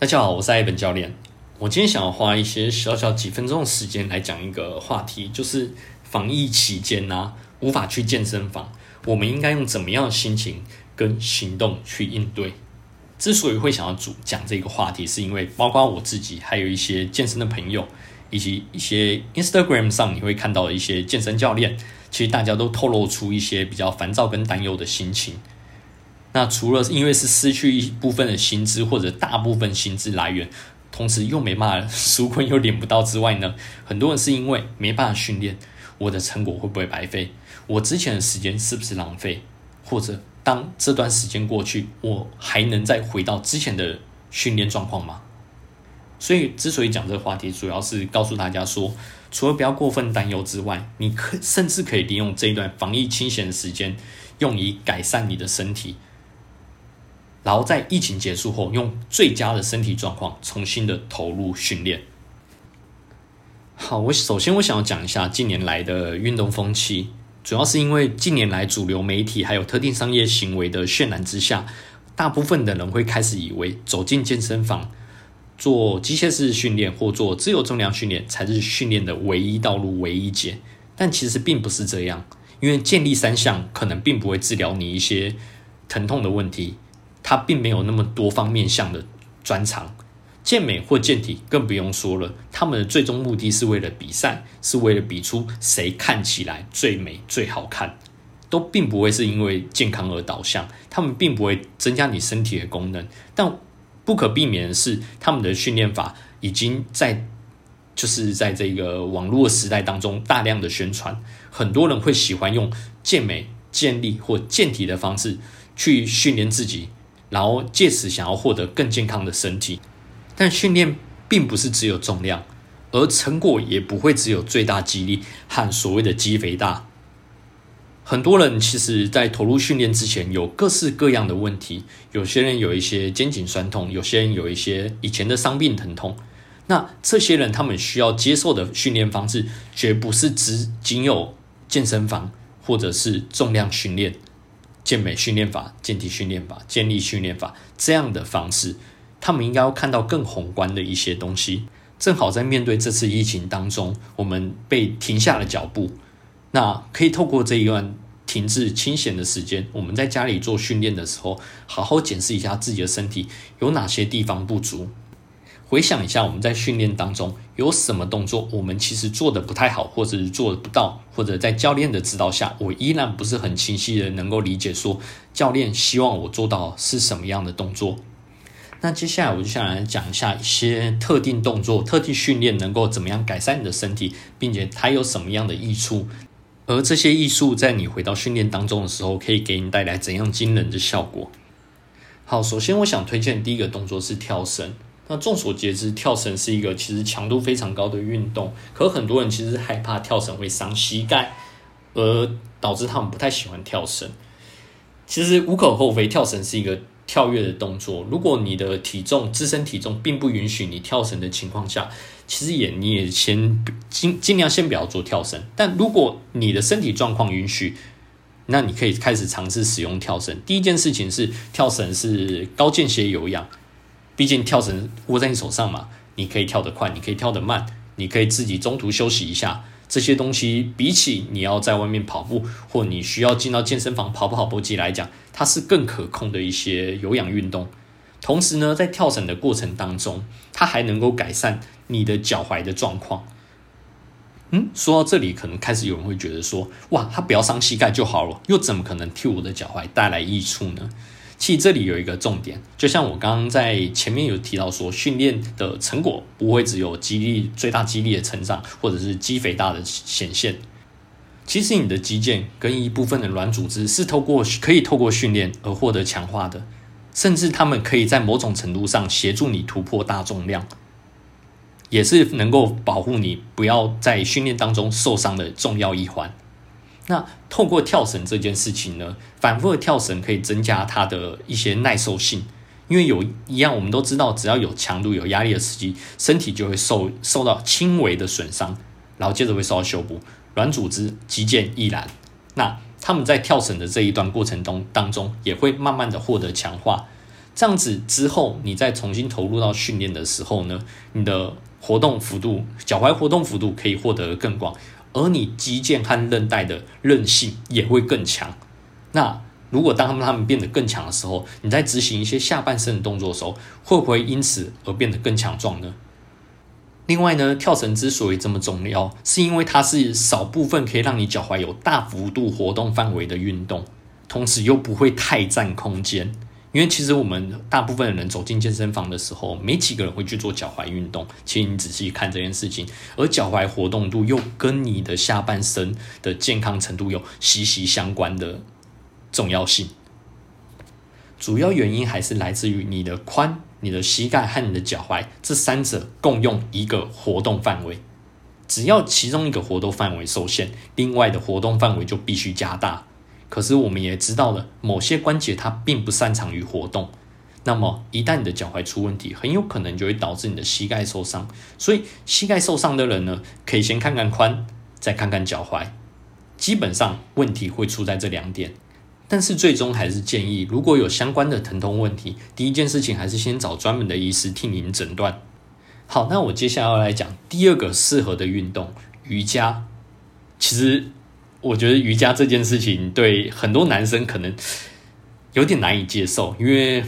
大家好，我是艾本教练。我今天想要花一些小小几分钟的时间来讲一个话题，就是防疫期间呢、无法去健身房，我们应该用怎么样的心情跟行动去应对？之所以会想要主讲这个话题，是因为包括我自己，还有一些健身的朋友，以及一些 Instagram 上你会看到的一些健身教练，其实大家都透露出一些比较烦躁跟担忧的心情。那除了因为是失去一部分的薪资或者大部分薪资来源，同时又没办法纾困又领不到之外呢，很多人是因为没办法训练，我的成果会不会白费？我之前的时间是不是浪费？或者当这段时间过去，我还能再回到之前的训练状况吗？所以，之所以讲这个话题，主要是告诉大家说，除了不要过分担忧之外，你可甚至可以利用这一段防疫清闲的时间，用以改善你的身体。然后在疫情结束后，用最佳的身体状况重新的投入训练。好，我首先我想要讲一下近年来的运动风气，主要是因为近年来主流媒体还有特定商业行为的渲染之下，大部分的人会开始以为走进健身房做机械式训练或做自由重量训练才是训练的唯一道路、唯一解。但其实并不是这样，因为建立三项可能并不会治疗你一些疼痛的问题。它并没有那么多方面向的专长，健美或健体更不用说了。他们的最终目的是为了比赛，是为了比出谁看起来最美、最好看，都并不会是因为健康而导向。他们并不会增加你身体的功能，但不可避免的是，他们的训练法已经在就是在这个网络时代当中大量的宣传。很多人会喜欢用健美、健力或健体的方式去训练自己。然后借此想要获得更健康的身体，但训练并不是只有重量，而成果也不会只有最大肌力和所谓的肌肥大。很多人其实，在投入训练之前，有各式各样的问题。有些人有一些肩颈酸痛，有些人有一些以前的伤病疼痛。那这些人他们需要接受的训练方式，绝不是只仅有健身房或者是重量训练。健美训练法、健体训练法、健力训练法这样的方式，他们应该要看到更宏观的一些东西。正好在面对这次疫情当中，我们被停下了脚步，那可以透过这一段停滞清闲的时间，我们在家里做训练的时候，好好检视一下自己的身体有哪些地方不足。回想一下，我们在训练当中有什么动作，我们其实做的不太好，或者是做不到，或者在教练的指导下，我依然不是很清晰的能够理解说教练希望我做到是什么样的动作。那接下来我就想来讲一下一些特定动作、特定训练能够怎么样改善你的身体，并且它有什么样的益处，而这些益处在你回到训练当中的时候，可以给你带来怎样惊人的效果。好，首先我想推荐第一个动作是跳绳。那众所皆知，跳绳是一个其实强度非常高的运动，可很多人其实害怕跳绳会伤膝盖，而导致他们不太喜欢跳绳。其实无可厚非，跳绳是一个跳跃的动作。如果你的体重自身体重并不允许你跳绳的情况下，其实也你也先尽尽量先不要做跳绳。但如果你的身体状况允许，那你可以开始尝试使用跳绳。第一件事情是跳绳是高间歇有氧。毕竟跳绳握在你手上嘛，你可以跳得快，你可以跳得慢，你可以自己中途休息一下。这些东西比起你要在外面跑步，或你需要进到健身房跑跑步机来讲，它是更可控的一些有氧运动。同时呢，在跳绳的过程当中，它还能够改善你的脚踝的状况。嗯，说到这里，可能开始有人会觉得说，哇，它不要伤膝盖就好了，又怎么可能替我的脚踝带来益处呢？其实这里有一个重点，就像我刚刚在前面有提到说，训练的成果不会只有肌力最大肌力的成长，或者是肌肥大的显现。其实你的肌腱跟一部分的软组织是透过可以透过训练而获得强化的，甚至他们可以在某种程度上协助你突破大重量，也是能够保护你不要在训练当中受伤的重要一环。那透过跳绳这件事情呢，反复的跳绳可以增加它的一些耐受性，因为有一样我们都知道，只要有强度、有压力的刺激，身体就会受受到轻微的损伤，然后接着会受到修补，软组织、肌腱亦然。那他们在跳绳的这一段过程中当中，也会慢慢的获得强化。这样子之后，你再重新投入到训练的时候呢，你的活动幅度、脚踝活动幅度可以获得更广，而你肌腱和韧带的韧性也会更强。那如果当他们他们变得更强的时候，你在执行一些下半身的动作的时候，会不会因此而变得更强壮呢？另外呢，跳绳之所以这么重要，是因为它是少部分可以让你脚踝有大幅度活动范围的运动，同时又不会太占空间。因为其实我们大部分的人走进健身房的时候，没几个人会去做脚踝运动。其实你仔细看这件事情，而脚踝活动度又跟你的下半身的健康程度有息息相关的重要性。主要原因还是来自于你的髋、你的膝盖和你的脚踝这三者共用一个活动范围。只要其中一个活动范围受限，另外的活动范围就必须加大。可是我们也知道了，某些关节它并不擅长于活动。那么一旦你的脚踝出问题，很有可能就会导致你的膝盖受伤。所以膝盖受伤的人呢，可以先看看髋，再看看脚踝。基本上问题会出在这两点。但是最终还是建议，如果有相关的疼痛问题，第一件事情还是先找专门的医师替您诊断。好，那我接下来要来讲第二个适合的运动——瑜伽。其实。我觉得瑜伽这件事情对很多男生可能有点难以接受，因为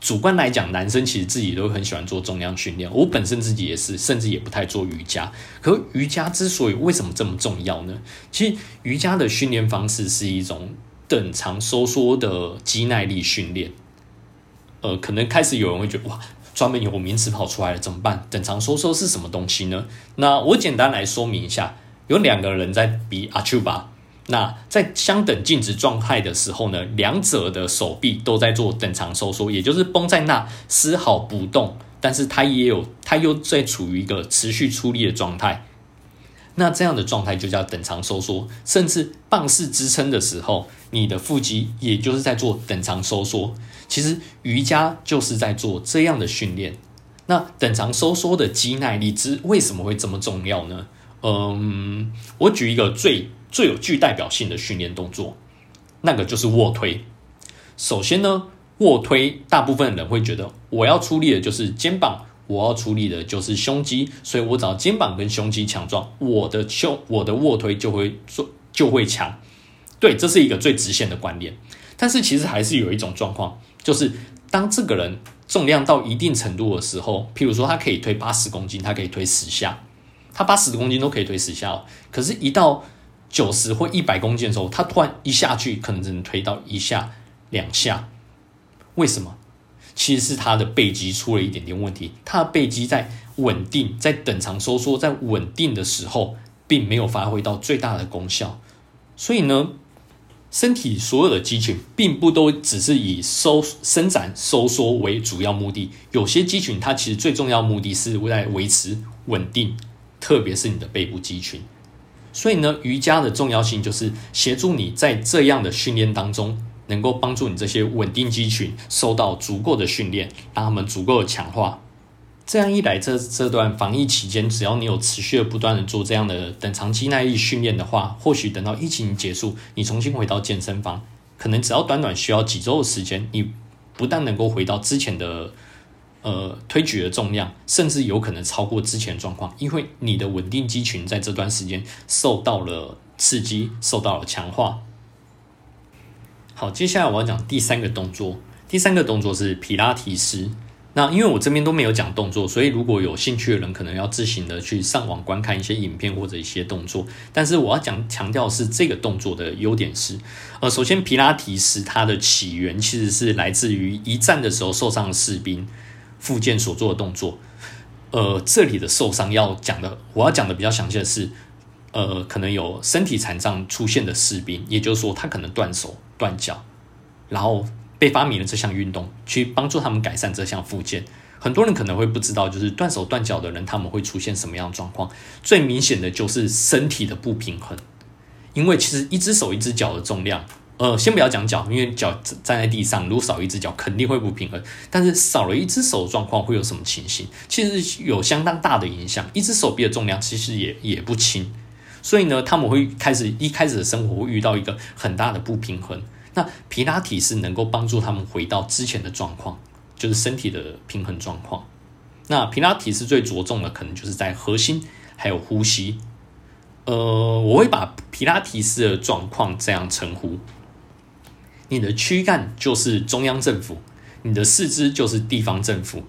主观来讲，男生其实自己都很喜欢做重量训练。我本身自己也是，甚至也不太做瑜伽。可瑜伽之所以为什么这么重要呢？其实瑜伽的训练方式是一种等长收缩的肌耐力训练。呃，可能开始有人会觉得哇，专门有名词跑出来了，怎么办？等长收缩是什么东西呢？那我简单来说明一下，有两个人在比阿丘巴。那在相等静止状态的时候呢，两者的手臂都在做等长收缩，也就是绷在那丝毫不动，但是它也有，它又在处于一个持续出力的状态。那这样的状态就叫等长收缩，甚至棒式支撑的时候，你的腹肌也就是在做等长收缩。其实瑜伽就是在做这样的训练。那等长收缩的肌耐力之为什么会这么重要呢？嗯，我举一个最。最有具代表性的训练动作，那个就是卧推。首先呢，卧推大部分人会觉得，我要出力的就是肩膀，我要出力的就是胸肌，所以我只要肩膀跟胸肌强壮，我的胸我的卧推就会做就会强。对，这是一个最直线的观念。但是其实还是有一种状况，就是当这个人重量到一定程度的时候，譬如说他可以推八十公斤，他可以推十下，他八十公斤都可以推十下，哦可是，一到九十或一百公斤的时候，他突然一下去，可能只能推到一下、两下。为什么？其实是他的背肌出了一点点问题。他的背肌在稳定、在等长收缩、在稳定的时候，并没有发挥到最大的功效。所以呢，身体所有的肌群并不都只是以收伸展、收缩为主要目的。有些肌群它其实最重要目的是为了维持稳定，特别是你的背部肌群。所以呢，瑜伽的重要性就是协助你在这样的训练当中，能够帮助你这些稳定肌群受到足够的训练，让他们足够的强化。这样一来，这这段防疫期间，只要你有持续的不断的做这样的等长期耐力训练的话，或许等到疫情结束，你重新回到健身房，可能只要短短需要几周的时间，你不但能够回到之前的。呃，推举的重量甚至有可能超过之前状况，因为你的稳定肌群在这段时间受到了刺激，受到了强化。好，接下来我要讲第三个动作，第三个动作是皮拉提斯。那因为我这边都没有讲动作，所以如果有兴趣的人，可能要自行的去上网观看一些影片或者一些动作。但是我要讲强调是这个动作的优点是，呃，首先皮拉提斯它的起源其实是来自于一战的时候受伤的士兵。附件所做的动作，呃，这里的受伤要讲的，我要讲的比较详细的是，呃，可能有身体残障出现的士兵，也就是说他可能断手断脚，然后被发明了这项运动去帮助他们改善这项附件。很多人可能会不知道，就是断手断脚的人他们会出现什么样的状况？最明显的就是身体的不平衡，因为其实一只手一只脚的重量。呃，先不要讲脚，因为脚站在地上，如果少一只脚肯定会不平衡。但是少了一只手状况会有什么情形？其实有相当大的影响。一只手臂的重量其实也也不轻，所以呢，他们会开始一开始的生活会遇到一个很大的不平衡。那皮拉提是能够帮助他们回到之前的状况，就是身体的平衡状况。那皮拉提斯最着重的可能就是在核心还有呼吸。呃，我会把皮拉提斯的状况这样称呼：你的躯干就是中央政府，你的四肢就是地方政府。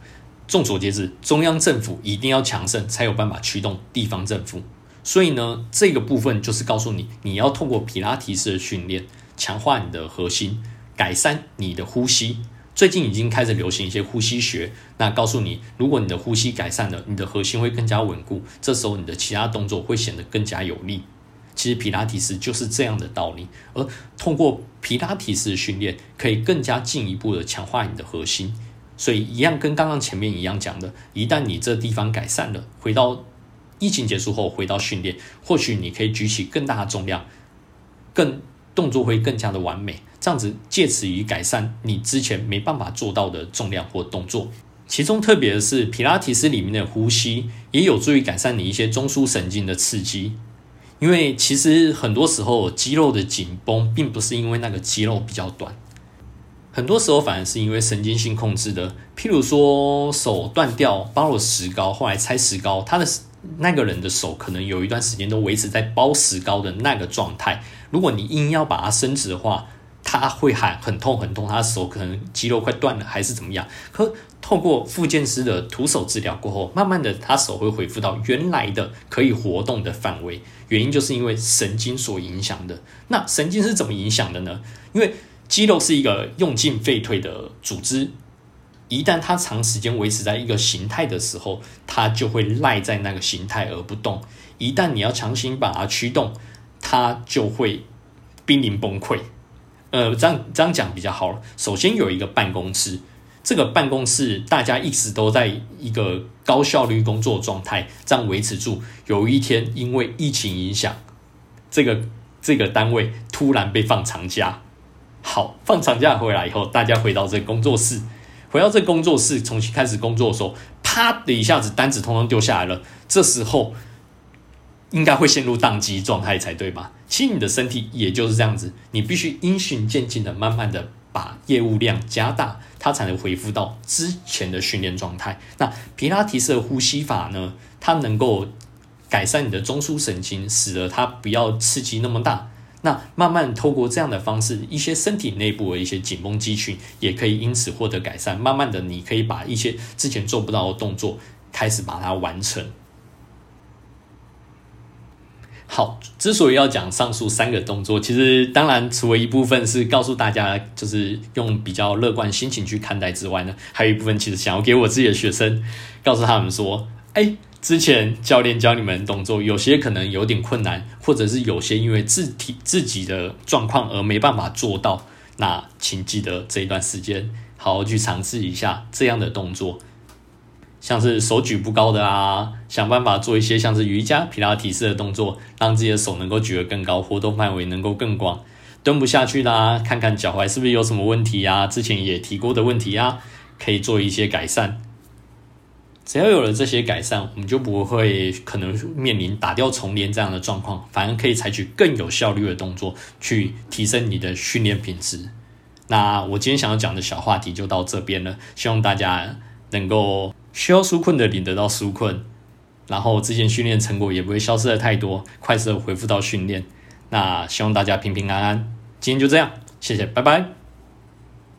众所皆知，中央政府一定要强盛，才有办法驱动地方政府。所以呢，这个部分就是告诉你，你要通过皮拉提式的训练，强化你的核心，改善你的呼吸。最近已经开始流行一些呼吸学，那告诉你，如果你的呼吸改善了，你的核心会更加稳固，这时候你的其他动作会显得更加有力。其实皮拉提斯就是这样的道理，而通过皮拉提斯的训练，可以更加进一步的强化你的核心。所以一样跟刚刚前面一样讲的，一旦你这地方改善了，回到疫情结束后回到训练，或许你可以举起更大的重量，更动作会更加的完美。这样子，借此于改善你之前没办法做到的重量或动作。其中特别是，皮拉提斯里面的呼吸也有助于改善你一些中枢神经的刺激。因为其实很多时候肌肉的紧绷，并不是因为那个肌肉比较短，很多时候反而是因为神经性控制的。譬如说手断掉包了石膏，后来拆石膏，他的那个人的手可能有一段时间都维持在包石膏的那个状态。如果你硬要把它伸直的话，他会喊很痛很痛，他的手可能肌肉快断了，还是怎么样？可透过复健师的徒手治疗过后，慢慢的他手会恢复到原来的可以活动的范围。原因就是因为神经所影响的。那神经是怎么影响的呢？因为肌肉是一个用进废退的组织，一旦它长时间维持在一个形态的时候，它就会赖在那个形态而不动。一旦你要强行把它驱动，它就会濒临崩溃。呃，这样这样讲比较好。首先有一个办公室，这个办公室大家一直都在一个高效率工作状态，这样维持住。有一天因为疫情影响，这个这个单位突然被放长假。好，放长假回来以后，大家回到这工作室，回到这工作室重新开始工作的时候，啪的一下子单子通通丢下来了。这时候。应该会陷入宕机状态才对吧？其实你的身体也就是这样子，你必须循序渐进的，慢慢的把业务量加大，它才能恢复到之前的训练状态。那皮拉提斯的呼吸法呢？它能够改善你的中枢神经，使得它不要刺激那么大。那慢慢透过这样的方式，一些身体内部的一些紧绷肌群也可以因此获得改善。慢慢的，你可以把一些之前做不到的动作，开始把它完成。好，之所以要讲上述三个动作，其实当然除了一部分是告诉大家，就是用比较乐观心情去看待之外呢，还有一部分其实想要给我自己的学生，告诉他们说，哎，之前教练教你们动作，有些可能有点困难，或者是有些因为自体自己的状况而没办法做到，那请记得这一段时间好好去尝试一下这样的动作。像是手举不高的啊，想办法做一些像是瑜伽、皮拉提式的动作，让自己的手能够举得更高，活动范围能够更广。蹲不下去啦，看看脚踝是不是有什么问题呀？之前也提过的问题啊，可以做一些改善。只要有了这些改善，我们就不会可能面临打掉重练这样的状况，反而可以采取更有效率的动作去提升你的训练品质。那我今天想要讲的小话题就到这边了，希望大家能够。需要纾困的领得到纾困，然后之前训练成果也不会消失的太多，快速的恢复到训练。那希望大家平平安安。今天就这样，谢谢，拜拜。